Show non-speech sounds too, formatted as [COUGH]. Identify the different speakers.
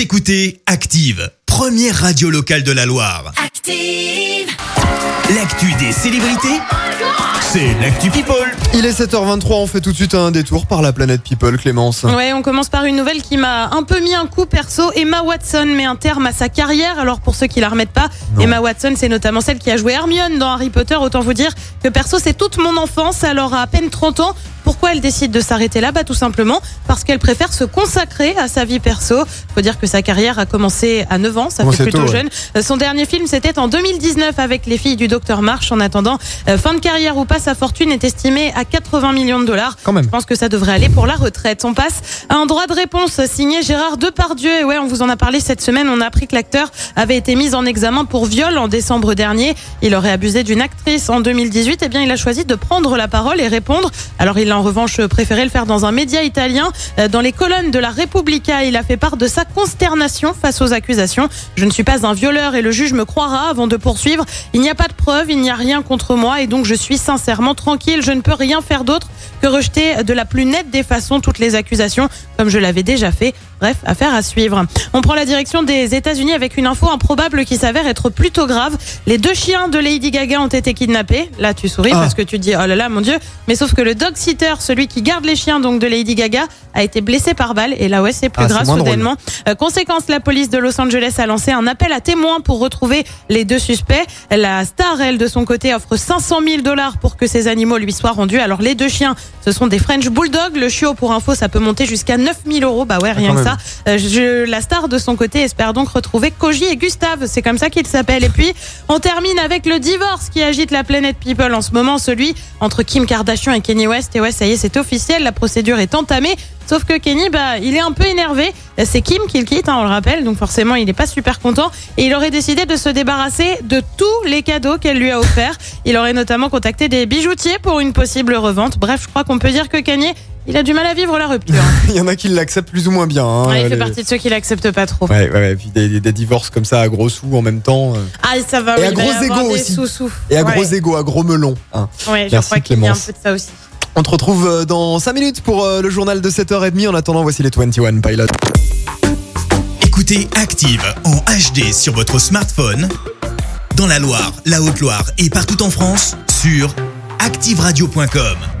Speaker 1: Vous écoutez Active, première radio locale de la Loire.
Speaker 2: Active.
Speaker 1: L'actu des célébrités, c'est l'actu People.
Speaker 3: Il est 7h23, on fait tout de suite un détour par la planète People, Clémence.
Speaker 4: Ouais, on commence par une nouvelle qui m'a un peu mis un coup perso. Emma Watson met un terme à sa carrière. Alors pour ceux qui la remettent pas,
Speaker 3: Non.
Speaker 4: Emma Watson, c'est notamment celle qui a joué Hermione dans Harry Potter. Autant vous dire que perso, c'est toute mon enfance. Alors à à peine 30 ans, pourquoi elle décide de s'arrêter là Bah tout simplement parce qu'elle préfère se consacrer à sa vie perso. Faut dire que sa carrière a commencé à 9 ans, ça fait plutôt
Speaker 3: tôt, ouais.
Speaker 4: jeune. Euh, Son dernier film, c'était en 2019 avec les filles du docteur March. En attendant, euh, fin de carrière ou pas, sa fortune est estimée à 80 millions de dollars.
Speaker 3: Quand même.
Speaker 4: Je pense que ça devrait aller pour la retraite. On passe à un droit de réponse signé Gérard Depardieu. Et ouais, on vous en a parlé cette semaine. On a appris que l'acteur avait été mis en examen pour viol en décembre dernier. Il aurait abusé d'une actrice en 2018. Eh bien, il a choisi de prendre la parole et répondre. Alors, il a en revanche préféré le faire dans un média italien. Euh, Dans les colonnes de la Repubblica, il a fait part de sa consternation face aux accusations. Je ne suis pas un violeur et le juge me croira avant de poursuivre. Il n'y a pas de preuve, il n'y a rien contre moi et donc je suis sincèrement tranquille. Je ne peux rien faire d'autre que rejeter de la plus nette des façons toutes les accusations, comme je l'avais déjà fait. Bref, affaire à suivre. On prend la direction des États-Unis avec une info improbable qui s'avère être plutôt grave. Les deux chiens de Lady Gaga ont été kidnappés. Là, tu souris
Speaker 3: Ah.
Speaker 4: parce que tu te dis oh là là, mon Dieu. Mais sauf que le dog sitter, celui qui garde les chiens donc de Lady Gaga, a été blessé par balle. Et là, ouais, c'est plus
Speaker 3: Ah,
Speaker 4: grave
Speaker 3: drôle.
Speaker 4: soudainement. Euh, conséquence, la police de Los Angeles a lancé un appel à témoins pour retrouver les deux suspects. La star, elle, de son côté, offre 500 000 dollars pour que ces animaux lui soient rendus. Alors, les deux chiens, ce sont des French Bulldogs. Le chiot, pour info, ça peut monter jusqu'à 9 000 euros. Bah ouais, rien
Speaker 3: quand
Speaker 4: que ça. Euh, je- la star, de son côté, espère donc retrouver Koji et Gustave. C'est comme ça qu'ils s'appellent. Et puis, on termine avec le divorce qui agite la planète People en ce moment, celui entre Kim Kardashian et Kanye West. Et ouais, ça y est, c'est officiel. La procédure est entamée. Sauf que Kenny, bah, il est un peu énervé. C'est Kim qui le quitte, hein, on le rappelle. Donc forcément, il n'est pas super content. Et il aurait décidé de se débarrasser de tous les cadeaux qu'elle lui a offerts. Il aurait notamment contacté des bijoutiers pour une possible revente. Bref, je crois qu'on peut dire que Kanye, il a du mal à vivre la rupture. [LAUGHS]
Speaker 3: Il y en a qui l'acceptent plus ou moins bien. hein,
Speaker 4: Ouais, il fait
Speaker 3: les-
Speaker 4: partie de ceux qui l'acceptent pas trop.
Speaker 3: Ouais, ouais, ouais, puis des, des divorces comme ça à gros sous en même temps. euh,
Speaker 4: Ah, ça va,
Speaker 3: Et
Speaker 4: oui,
Speaker 3: à gros
Speaker 4: des
Speaker 3: aussi.
Speaker 4: sous-sous.
Speaker 3: Et à
Speaker 4: ouais.
Speaker 3: gros égaux, à gros melons. hein.
Speaker 4: Ouais, je
Speaker 3: Merci,
Speaker 4: crois qu'il y a un peu de ça aussi.
Speaker 3: On te retrouve euh, dans 5 minutes pour euh, le journal de 7h30. En attendant, voici les 21 Pilots.
Speaker 1: Écoutez Active en HD sur votre smartphone, dans la Loire, la Haute-Loire et partout en France, sur activeradio.com.